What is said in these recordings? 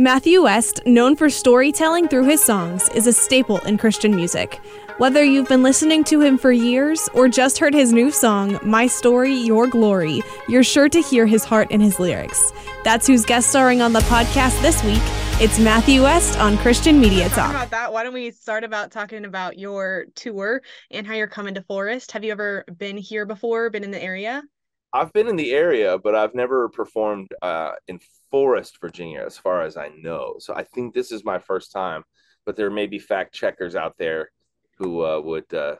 Matthew West, known for storytelling through his songs, is a staple in Christian music. Whether you've been listening to him for years or just heard his new song, My Story, Your Glory, you're sure to hear his heart in his lyrics. That's who's guest starring on the podcast this week. It's Matthew West on Christian Media Talk. About that, why don't we start about talking about your tour and how you're coming to Forest? Have you ever been here before? Been in the area? I've been in the area, but I've never performed uh, in Forest, Virginia, as far as I know. So I think this is my first time, but there may be fact checkers out there who uh, would uh,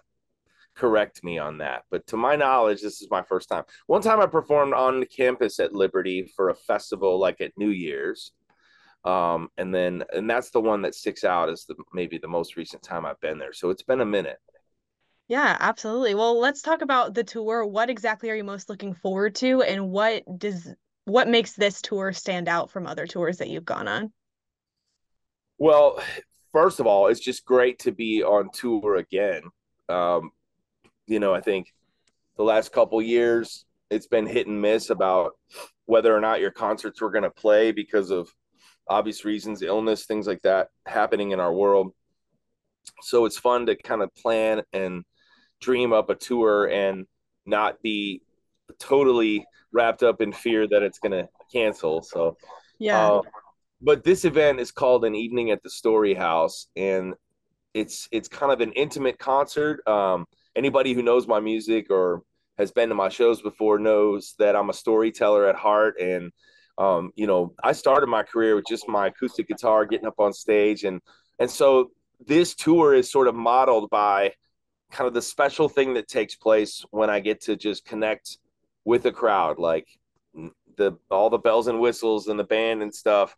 correct me on that. But to my knowledge, this is my first time. One time I performed on campus at Liberty for a festival, like at New Year's. Um, and then, and that's the one that sticks out as the maybe the most recent time I've been there. So it's been a minute. Yeah, absolutely. Well, let's talk about the tour. What exactly are you most looking forward to, and what does what makes this tour stand out from other tours that you've gone on? Well, first of all, it's just great to be on tour again. Um, you know, I think the last couple years it's been hit and miss about whether or not your concerts were going to play because of obvious reasons, illness, things like that happening in our world. So it's fun to kind of plan and dream up a tour and not be totally wrapped up in fear that it's going to cancel. So, yeah. Uh, but this event is called an evening at the Story House, and it's it's kind of an intimate concert. Um, anybody who knows my music or has been to my shows before knows that I'm a storyteller at heart, and um, you know, I started my career with just my acoustic guitar, getting up on stage, and and so this tour is sort of modeled by kind of the special thing that takes place when I get to just connect with a crowd, like the all the bells and whistles and the band and stuff.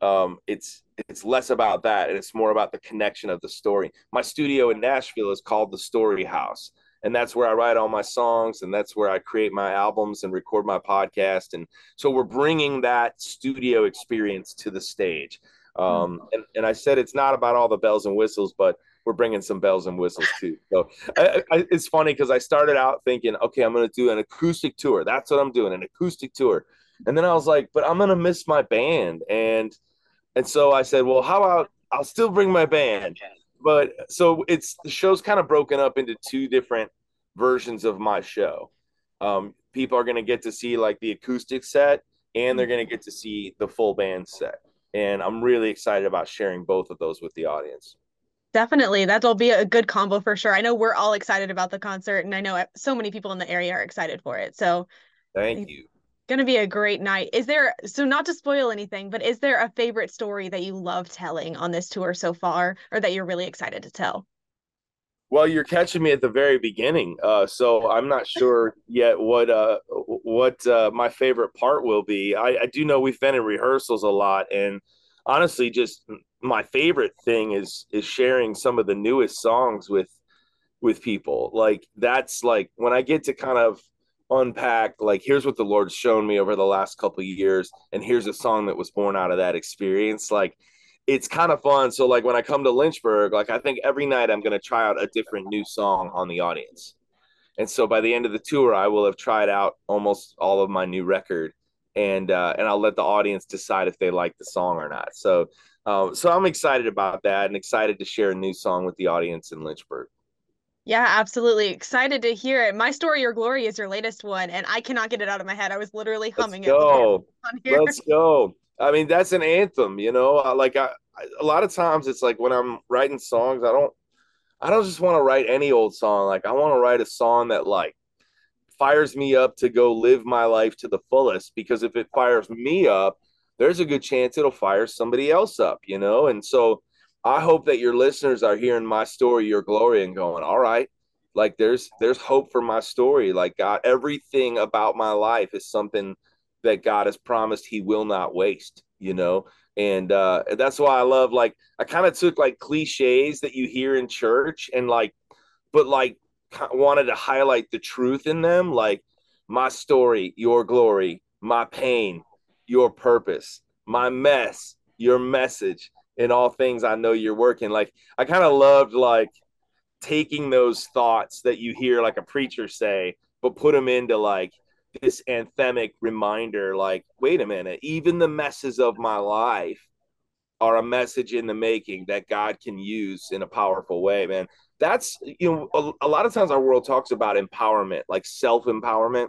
Um, it's it's less about that and it's more about the connection of the story. My studio in Nashville is called the Story House, and that's where I write all my songs and that's where I create my albums and record my podcast. And so we're bringing that studio experience to the stage. Um, and, and I said it's not about all the bells and whistles, but we're bringing some bells and whistles too. So I, I, it's funny because I started out thinking, okay, I'm going to do an acoustic tour. That's what I'm doing, an acoustic tour. And then I was like, but I'm going to miss my band. And and so I said, well, how about I'll still bring my band. But so it's the show's kind of broken up into two different versions of my show. Um, people are going to get to see like the acoustic set and they're going to get to see the full band set. And I'm really excited about sharing both of those with the audience. Definitely. That'll be a good combo for sure. I know we're all excited about the concert and I know so many people in the area are excited for it. So thank you. Gonna be a great night. Is there so not to spoil anything, but is there a favorite story that you love telling on this tour so far or that you're really excited to tell? Well, you're catching me at the very beginning, uh, so I'm not sure yet what uh, what uh, my favorite part will be. I, I do know we've been in rehearsals a lot, and honestly, just my favorite thing is is sharing some of the newest songs with with people. Like that's like when I get to kind of unpack like here's what the Lord's shown me over the last couple years, and here's a song that was born out of that experience. Like it's kind of fun. So like when I come to Lynchburg, like I think every night I'm gonna try out a different new song on the audience. And so by the end of the tour, I will have tried out almost all of my new record and uh, and I'll let the audience decide if they like the song or not. So um, so I'm excited about that and excited to share a new song with the audience in Lynchburg. Yeah, absolutely. Excited to hear it. My Story Your Glory is your latest one, and I cannot get it out of my head. I was literally humming Let's go. it. Let's go. I mean, that's an anthem, you know. Like I, a lot of times, it's like when I'm writing songs, I don't, I don't just want to write any old song. Like I want to write a song that like fires me up to go live my life to the fullest because if it fires me up there's a good chance it'll fire somebody else up you know? And so i hope that your listeners are hearing my story your glory and going all right like there's there's hope for my story. Like god everything about my life is something that god has promised he will not waste you know? And uh that's why i love like i kind of took like cliches that you hear in church and like but like wanted to highlight the truth in them like my story your glory my pain your purpose my mess your message in all things i know you're working like i kind of loved like taking those thoughts that you hear like a preacher say but put them into like this anthemic reminder like wait a minute even the messes of my life are a message in the making that God can use in a powerful way, man. That's you know a, a lot of times our world talks about empowerment, like self empowerment,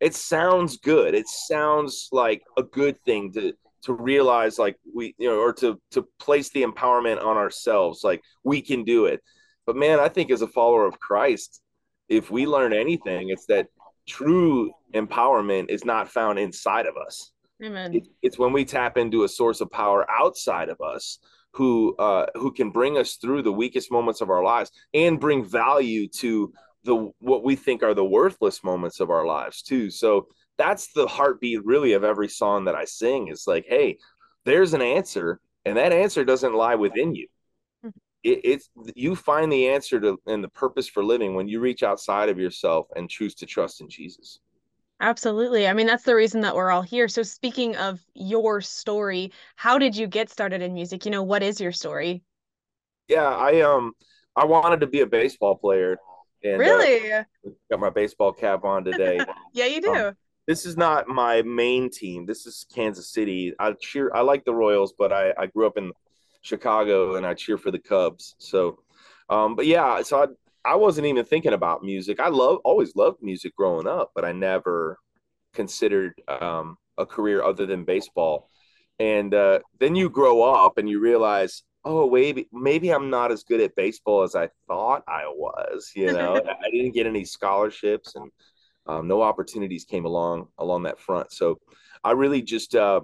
it sounds good. It sounds like a good thing to to realize like we you know or to to place the empowerment on ourselves like we can do it but man i think as a follower of christ if we learn anything it's that true empowerment is not found inside of us Amen. It, it's when we tap into a source of power outside of us who uh who can bring us through the weakest moments of our lives and bring value to the what we think are the worthless moments of our lives too so that's the heartbeat really of every song that I sing is like, hey, there's an answer, and that answer doesn't lie within you. Mm-hmm. It, it's you find the answer to and the purpose for living when you reach outside of yourself and choose to trust in Jesus. Absolutely. I mean, that's the reason that we're all here. So, speaking of your story, how did you get started in music? You know, what is your story? Yeah, I um I wanted to be a baseball player. And, uh, really? Uh, got my baseball cap on today. yeah, you do. Um, this is not my main team. This is Kansas City. I cheer. I like the Royals, but I, I grew up in Chicago and I cheer for the Cubs. So, um, but yeah, so I I wasn't even thinking about music. I love always loved music growing up, but I never considered um, a career other than baseball. And uh, then you grow up and you realize, oh, maybe maybe I'm not as good at baseball as I thought I was. You know, I didn't get any scholarships and um, no opportunities came along along that front. So I really just uh,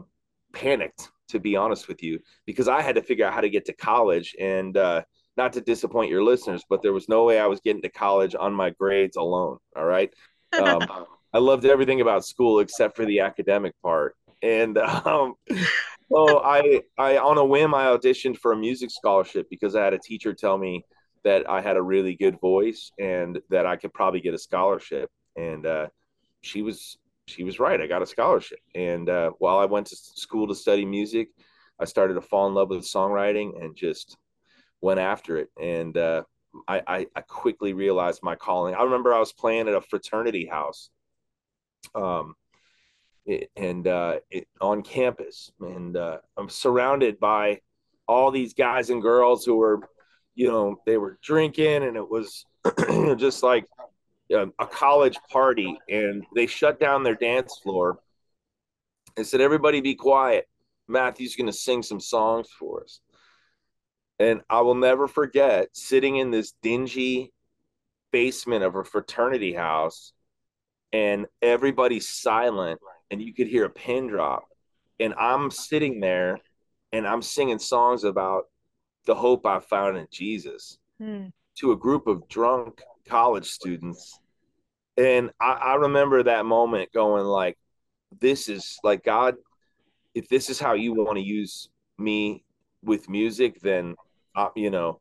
panicked, to be honest with you, because I had to figure out how to get to college. And uh, not to disappoint your listeners, but there was no way I was getting to college on my grades alone. All right. Um, I loved everything about school except for the academic part. And um, so I, I, on a whim, I auditioned for a music scholarship because I had a teacher tell me that I had a really good voice and that I could probably get a scholarship and uh, she was she was right. I got a scholarship, and uh, while I went to school to study music, I started to fall in love with songwriting and just went after it. And uh, I, I, I quickly realized my calling. I remember I was playing at a fraternity house, um, and uh, it, on campus, and uh, I'm surrounded by all these guys and girls who were, you know, they were drinking, and it was just like a, a college party and they shut down their dance floor and said, Everybody be quiet. Matthew's going to sing some songs for us. And I will never forget sitting in this dingy basement of a fraternity house and everybody's silent and you could hear a pin drop. And I'm sitting there and I'm singing songs about the hope I found in Jesus hmm. to a group of drunk college students and I, I remember that moment going like this is like god if this is how you want to use me with music then uh, you know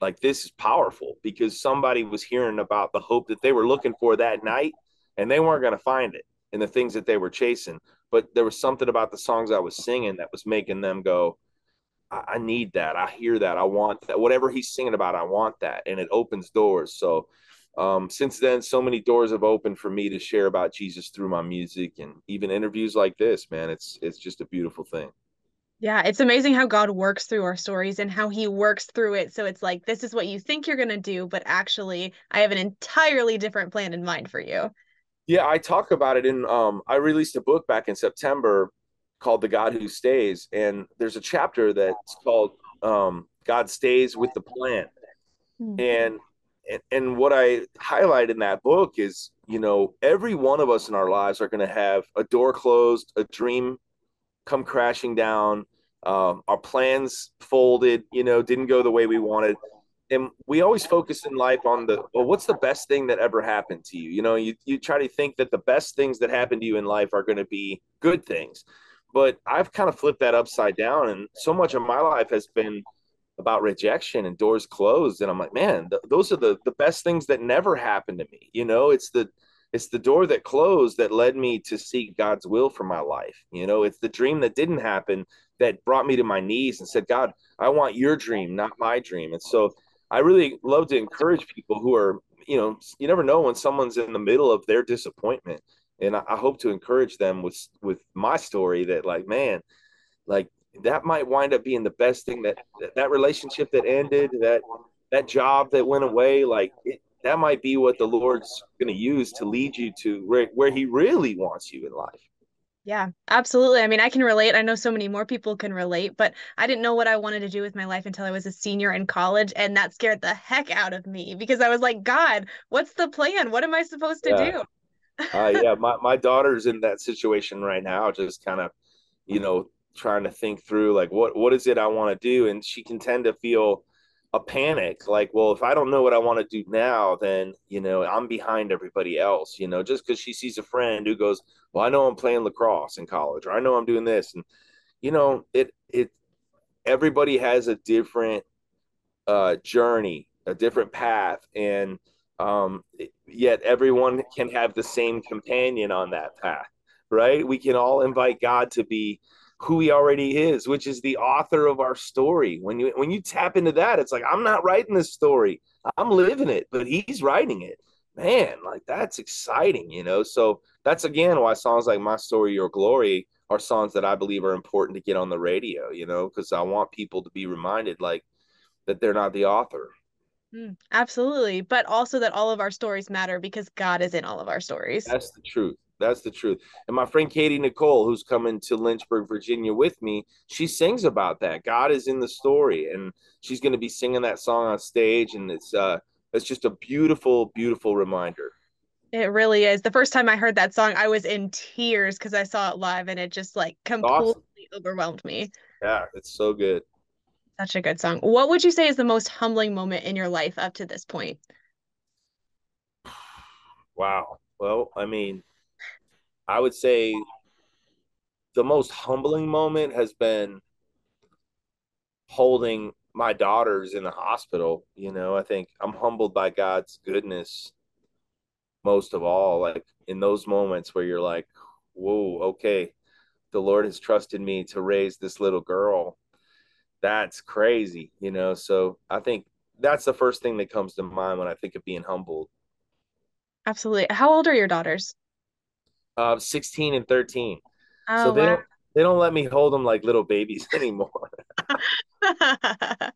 like this is powerful because somebody was hearing about the hope that they were looking for that night and they weren't going to find it in the things that they were chasing but there was something about the songs i was singing that was making them go I, I need that i hear that i want that whatever he's singing about i want that and it opens doors so um, since then, so many doors have opened for me to share about Jesus through my music and even interviews like this. Man, it's it's just a beautiful thing. Yeah, it's amazing how God works through our stories and how He works through it. So it's like this is what you think you're gonna do, but actually, I have an entirely different plan in mind for you. Yeah, I talk about it in. Um, I released a book back in September called "The God Who Stays," and there's a chapter that's called um, "God Stays with the Plan." Mm-hmm. And and, and what I highlight in that book is, you know, every one of us in our lives are going to have a door closed, a dream come crashing down, um, our plans folded, you know, didn't go the way we wanted. And we always focus in life on the, well, what's the best thing that ever happened to you? You know, you, you try to think that the best things that happen to you in life are going to be good things. But I've kind of flipped that upside down. And so much of my life has been about rejection and doors closed and i'm like man th- those are the the best things that never happened to me you know it's the it's the door that closed that led me to seek god's will for my life you know it's the dream that didn't happen that brought me to my knees and said god i want your dream not my dream and so i really love to encourage people who are you know you never know when someone's in the middle of their disappointment and I, I hope to encourage them with with my story that like man like that might wind up being the best thing that that relationship that ended, that that job that went away, like it, that might be what the Lord's going to use to lead you to where, where He really wants you in life. Yeah, absolutely. I mean, I can relate. I know so many more people can relate, but I didn't know what I wanted to do with my life until I was a senior in college. And that scared the heck out of me because I was like, God, what's the plan? What am I supposed to Yeah. do? Uh, yeah, my, my daughter's in that situation right now, just kind of, you know, trying to think through like what what is it I want to do, and she can tend to feel a panic, like, well, if I don't know what I want to do now, then you know I'm behind everybody else, you know, just because she sees a friend who goes, well, I know I'm playing lacrosse in college, or I know I'm doing this, and you know, it it everybody has a different uh, journey, a different path, and um, yet everyone can have the same companion on that path, right? We can all invite God to be who He already is, which is the author of our story. When you when you tap into that, it's like I'm not writing this story, I'm living it, but He's writing it. Man, like that's exciting, you know. So that's again why songs like "My Story, Your Glory" are songs that I believe are important to get on the radio, you know, because I want people to be reminded, like that they're not the author. Mm, absolutely. But also that all of our stories matter because God is in all of our stories. That's the truth. That's the truth. And my friend Katy Nichole, who's coming to Lynchburg, Virginia with me, she sings about that. God is in the story, and she's going to be singing that song on stage, and it's uh, it's just a beautiful, beautiful reminder. It really is. The first time I heard that song, I was in tears because I saw it live and it just like Awesome. completely overwhelmed me. Yeah, it's so good. Such a good song. What would you say is the most humbling moment in your life up to this point? Wow. Well, I mean, I would say the most humbling moment has been holding my daughters in the hospital. You know, I think I'm humbled by God's goodness most of all. Like in those moments where you're like, whoa, okay, the Lord has trusted me to raise this little girl. That's crazy, you know? So I think that's the first thing that comes to mind when I think of being humbled. Absolutely. How old are your daughters? Uh, 16 and 13. So Oh, they wow. don't they don't let me hold them like little babies anymore.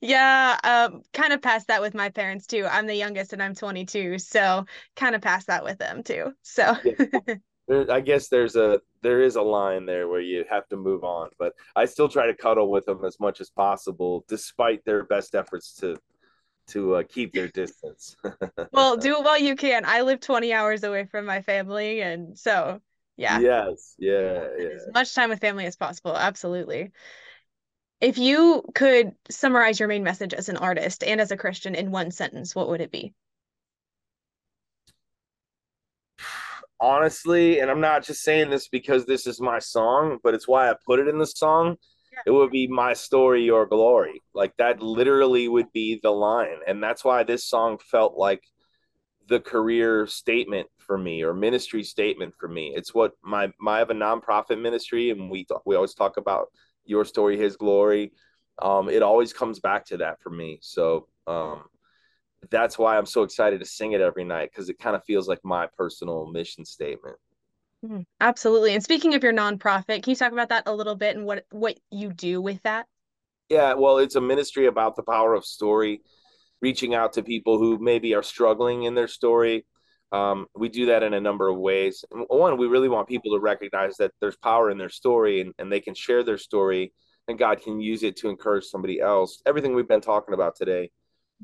Yeah, um, kind of past that with my parents too. I'm the youngest and I'm 22, so kind of past that with them too. So, Yeah. There, I guess there's a there is a line there where you have to move on, but I still try to cuddle with them as much as possible, despite their best efforts to to uh, keep their distance. well, do it while you can. I live 20 hours away from my family, and so yeah, yes, yeah, yeah. as much time with family as possible. Absolutely. If you could summarize your main message as an artist and as a Christian in one sentence, what would it be? Honestly, and I'm not just saying this because this is my song, but it's why I put it in the song. It would be my story, your glory. Like that literally would be the line, and that's why this song felt like the career statement for me or ministry statement for me. It's what my, my I have a nonprofit ministry, and we we always talk about your story, His glory. Um, it always comes back to that for me. So um, that's why I'm so excited to sing it every night because it kind of feels like my personal mission statement. Mhm. Absolutely. And speaking of your nonprofit, can you talk about that a little bit and what what you do with that? Yeah, well, it's a ministry about the power of story, reaching out to people who maybe are struggling in their story. Um, we do that in a number of ways. One, we really want people to recognize that there's power in their story and, and they can share their story and God can use it to encourage somebody else. Everything we've been talking about today.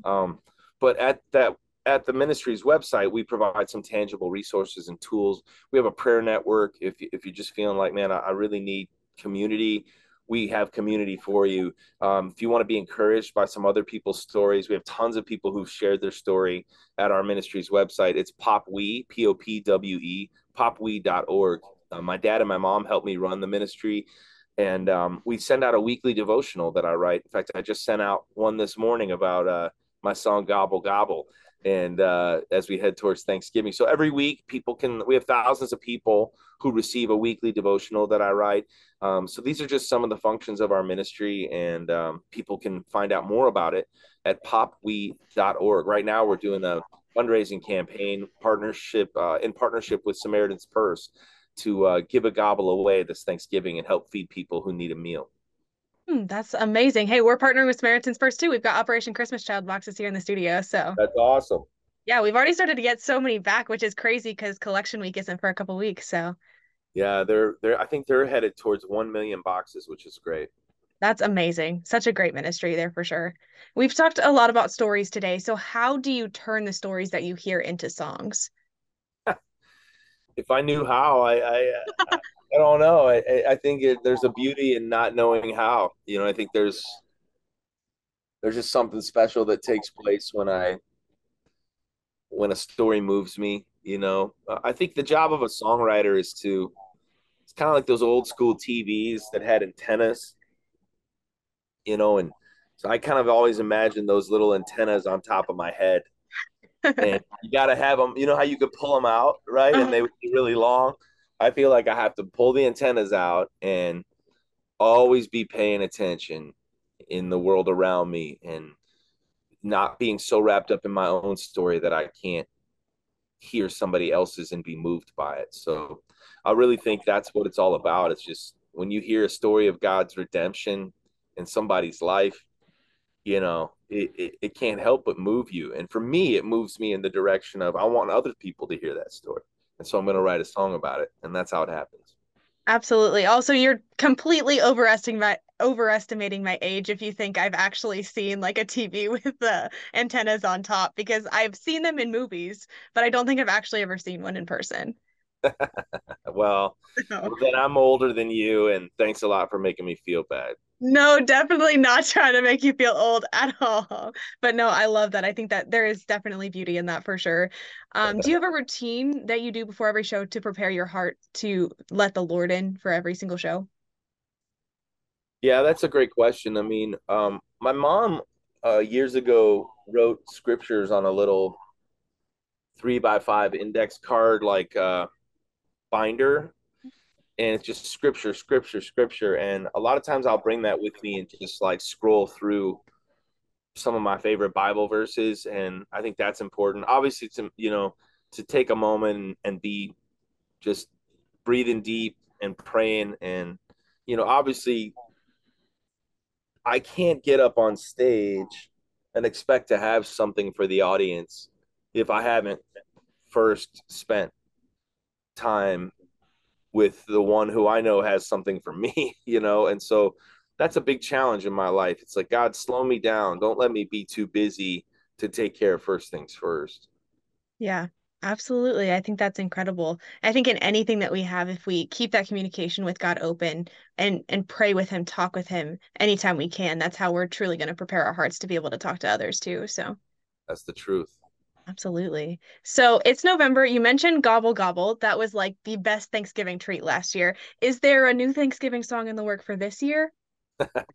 Um, but at that at the ministry's website, we provide some tangible resources and tools. We have a prayer network. If if you're just feeling like, man, I, I really need community, we have community for you. Um, if you want to be encouraged by some other people's stories, we have tons of people who've shared their story at our ministry's website. It's popwe, P O P W E, popwe.org. Uh, my dad and my mom helped me run the ministry. And um, we send out a weekly devotional that I write. In fact, I just sent out one this morning about uh, my song Gobble Gobble. And uh, as we head towards Thanksgiving. So every week, people can, we have thousands of people who receive a weekly devotional that I write. Um, so these are just some of the functions of our ministry, and um, people can find out more about it at popwe.org. Right now, we're doing a fundraising campaign partnership uh, in partnership with Samaritan's Purse to uh, give a gobble away this Thanksgiving and help feed people who need a meal. Hmm, that's amazing. Hey, we're partnering with Samaritan's Purse too. We've got Operation Christmas Child boxes here in the studio. So That's awesome. yeah, we've already started to get so many back, which is crazy because collection week isn't for a couple weeks. So Yeah, they're they're I think they're headed towards 1 million boxes, which is great. that's amazing. Such a great ministry there for sure. We've talked a lot about stories today. So how do you turn the stories that you hear into songs? If I knew how, I I, I don't know. I I think it, there's a beauty in not knowing how. You know, I think there's there's just something special that takes place when I when a story moves me, you know. Uh, I think the job of a songwriter is to it's kind of like those old school TVs that had antennas, you know, and so I kind of always imagined those little antennas on top of my head. And you got to have them, you know how you could pull them out, right? And they would be really long. I feel like I have to pull the antennas out and always be paying attention in the world around me and not being so wrapped up in my own story that I can't hear somebody else's and be moved by it. So I really think that's what it's all about. It's just when you hear a story of God's redemption in somebody's life, you know, it, it, it can't help but move you. And for me, it moves me in the direction of I want other people to hear that story. And so I'm going to write a song about it. And that's how it happens. Absolutely. Also, you're completely overestimating my overestimating my age if you think I've actually seen like a TV with the antennas on top because I've seen them in movies, but I don't think I've actually ever seen one in person. Well, So, then I'm older than you. And thanks a lot for making me feel bad. No, definitely not trying to make you feel old at all. But no, I love that. I think that there is definitely beauty in that for sure. Um, do you have a routine that you do before every show to prepare your heart to let the Lord in for every single show? Yeah, that's a great question. I mean, um, my mom uh, years ago wrote scriptures on a little three by five index card, like uh, binder, and it's just scripture, scripture, scripture. And a lot of times I'll bring that with me and just like scroll through some of my favorite Bible verses, and I think that's important. Obviously, to you know, to take a moment and be just breathing deep and praying, and you know, obviously I can't get up on stage and expect to have something for the audience if I haven't first spent time with the one who I know has something for me, you know? And so that's a big challenge in my life. It's like, God, slow me down. Don't let me be too busy to take care of first things first. Yeah, absolutely. I think that's incredible. I think in anything that we have, if we keep that communication with God open and and pray with him, talk with him anytime we can, that's how we're truly going to prepare our hearts to be able to talk to others too. So, That's the truth. Absolutely. So, it's November. You mentioned Gobble Gobble. That was like the best Thanksgiving treat last year. Is there a new Thanksgiving song in the work for this year?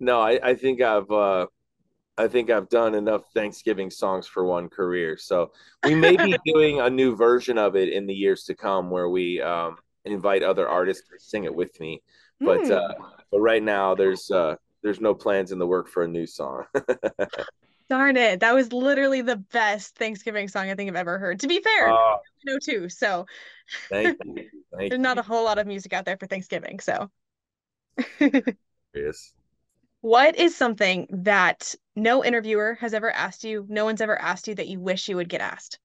No, I, I think I've uh I think I've done enough Thanksgiving songs for one career. So we may be doing a new version of it in the years to come where we um invite other artists to sing it with me. But Hmm. uh but right now there's uh there's no plans in the work for a new song. Darn it. That was literally the best Thanksgiving song I think I've ever heard. To be fair, Oh, no too. So, thank you. Thank there's not a whole lot of music out there for Thanksgiving. So, Chris. what is something that no interviewer has ever asked you, no one's ever asked you that you wish you would get asked?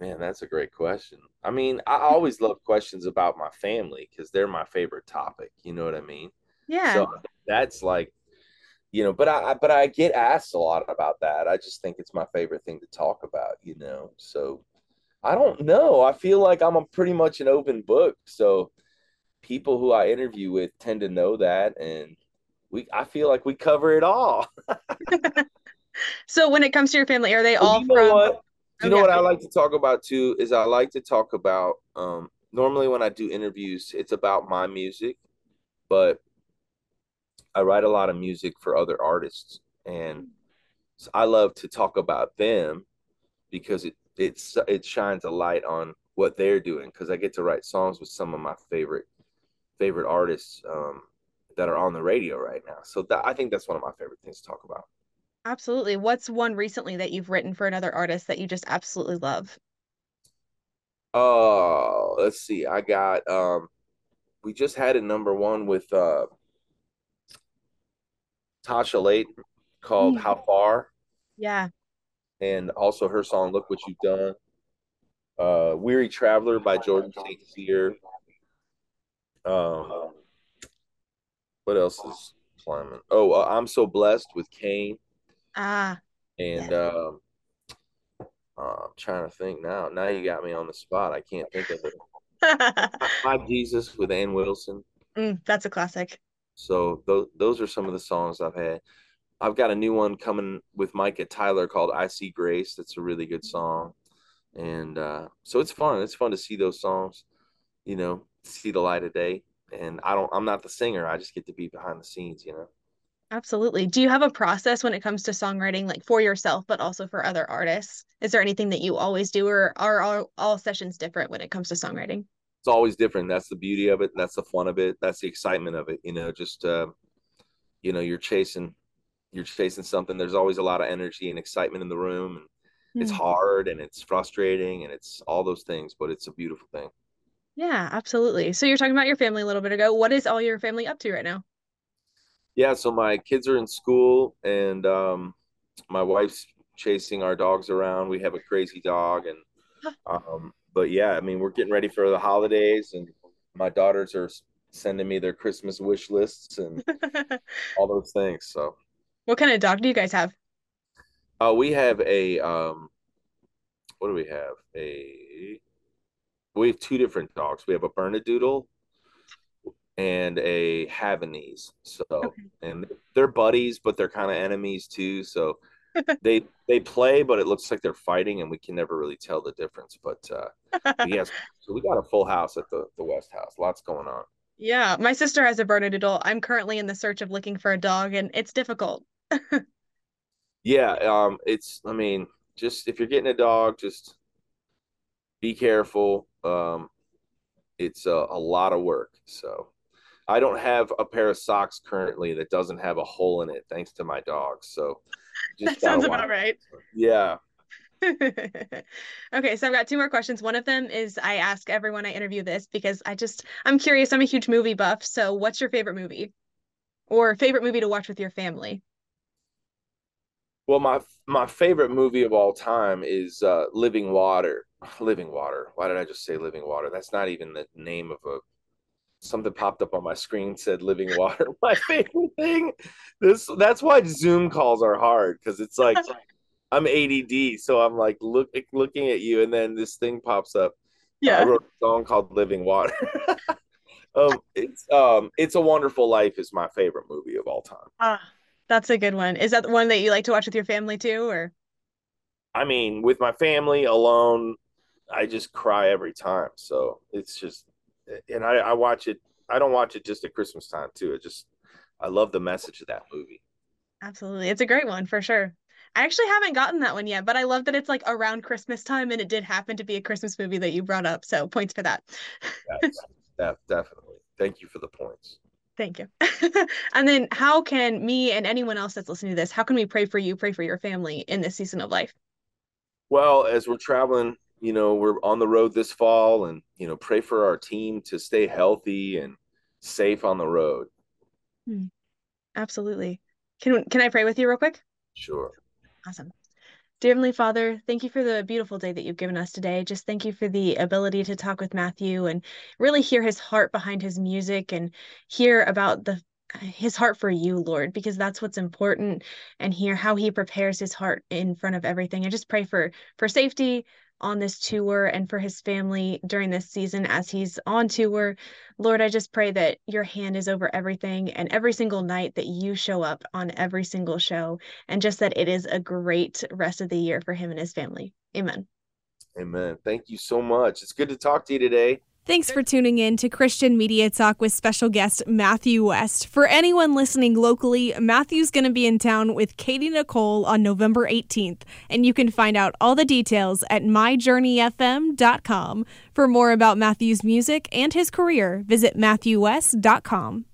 Man, that's a great question. I mean, I always love questions about my family because they're my favorite topic. You know what I mean? Yeah. So that's like, you know, but I but I get asked a lot about that. I just think it's my favorite thing to talk about, you know. So I don't know. I feel like I'm a pretty much an open book. So people who I interview with tend to know that and we I feel like we cover it all. So when it comes to your family, are they Well, all you know from? what? You Oh, know what I like to talk about too is I like to talk about um normally when I do interviews, it's about my music, but I write a lot of music for other artists and I love to talk about them because it it's it shines a light on what they're doing because I get to write songs with some of my favorite favorite artists um that are on the radio right now. So that I think that's one of my favorite things to talk about. Absolutely. What's one recently that you've written for another artist that you just absolutely love? Oh, let's see. I got um we just had a number one with uh Tasha Layton called Mm. How Far Yeah. and also her song Look What You've Done. Uh Weary Traveler by Jordan St. Cyr. Um what else is climbing? Oh, uh, I'm so blessed with Cain Ah. and um uh, I'm trying to think now. Now you got me on the spot. I can't think of it. My Jesus with Anne Wilson. Mm, that's a classic. So those those are some of the songs I've had. I've got a new one coming with Micah Tyler called "I See Grace." That's a really good song, and uh, so it's fun. It's fun to see those songs, you know, see the light of day. And I don't. I'm not the singer. I just get to be behind the scenes, you know. Absolutely. Do you have a process when it comes to songwriting, like for yourself, but also for other artists? Is there anything that you always do, or are all, all sessions different when it comes to songwriting? It's always different. That's the beauty of it. That's the fun of it. That's the excitement of it. You know, just uh, you know, you're chasing, you're chasing something. There's always a lot of energy and excitement in the room, and it's Mm. hard and it's frustrating and it's all those things, but it's a beautiful thing. Yeah, absolutely. So you're talking about your family a little bit ago. What is all your family up to right now? Yeah, so my kids are in school and um, my wife's chasing our dogs around. We have a crazy dog and um, but yeah, I mean, we're getting ready for the holidays and my daughters are sending me their Christmas wish lists and all those things. So, What kind of dog do you guys have? uh, we have a um, what do we have? A we have two different dogs. We have a Bernedoodle and a Havanese. So, Okay. and they're buddies, but they're kind of enemies too. So they they play, but it looks like they're fighting, and we can never really tell the difference. But uh, yes, so we got a full house at the the West House. Lots going on. Yeah, my sister has a Bernedoodle. I'm currently in the search of looking for a dog, and it's difficult. Yeah, um, it's I mean, just if you're getting a dog, just be careful. Um, it's a, a lot of work. So I don't have a pair of socks currently that doesn't have a hole in it, thanks to my dog. So That sounds about right. Yeah. Okay, so I've got two more questions. One of them is I ask everyone I interview this because I just I'm curious. I'm a huge movie buff. So what's your favorite movie? Or favorite movie to watch with your family? Well, my my favorite movie of all time is uh, Living Water. Living Water. Why did I just say Living Water? That's not even the name of a. Something popped up on my screen said Living Water. My favorite thing. This that's why Zoom calls are hard because it's like I'm ADD, so I'm like look looking at you, and then this thing pops up. Yeah. I wrote a song called Living Water. um, it's um, it's a Wonderful Life is my favorite movie of all time. Ah, that's a good one. Is that the one that you like to watch with your family too, or? I mean, with my family alone, I just cry every time. So it's just, and I, I watch it. I don't watch it just at Christmas time too. It just, I love the message of that movie. Absolutely. It's a great one for sure. I actually haven't gotten that one yet, but I love that it's like around Christmas time and it did happen to be a Christmas movie that you brought up. So points for that. That definitely. Thank you for the points. Thank you. And then how can me and anyone else that's listening to this, how can we pray for you, pray for your family in this season of life? Well, as we're traveling, you know, we're on the road this fall, and you know, pray for our team to stay healthy and safe on the road. Hmm. Absolutely. Can can I pray with you real quick? Sure. Awesome. Dear Heavenly Father, thank you for the beautiful day that you've given us today. Just thank you for the ability to talk with Matthew and really hear his heart behind his music and hear about the his heart for you, Lord, because that's what's important and hear how he prepares his heart in front of everything. I just pray for for safety on this tour and for his family during this season as he's on tour. Lord, I just pray that your hand is over everything and every single night that you show up on every single show and just that it is a great rest of the year for him and his family. Amen. Amen. Thank you so much. It's good to talk to you today. Thanks for tuning in to Christian Media Talk with special guest Matthew West. For anyone listening locally, Matthew's going to be in town with Katy Nichole on November 18th, and you can find out all the details at myjourneyfm.com. For more about Matthew's music and his career, visit matthewwest.com.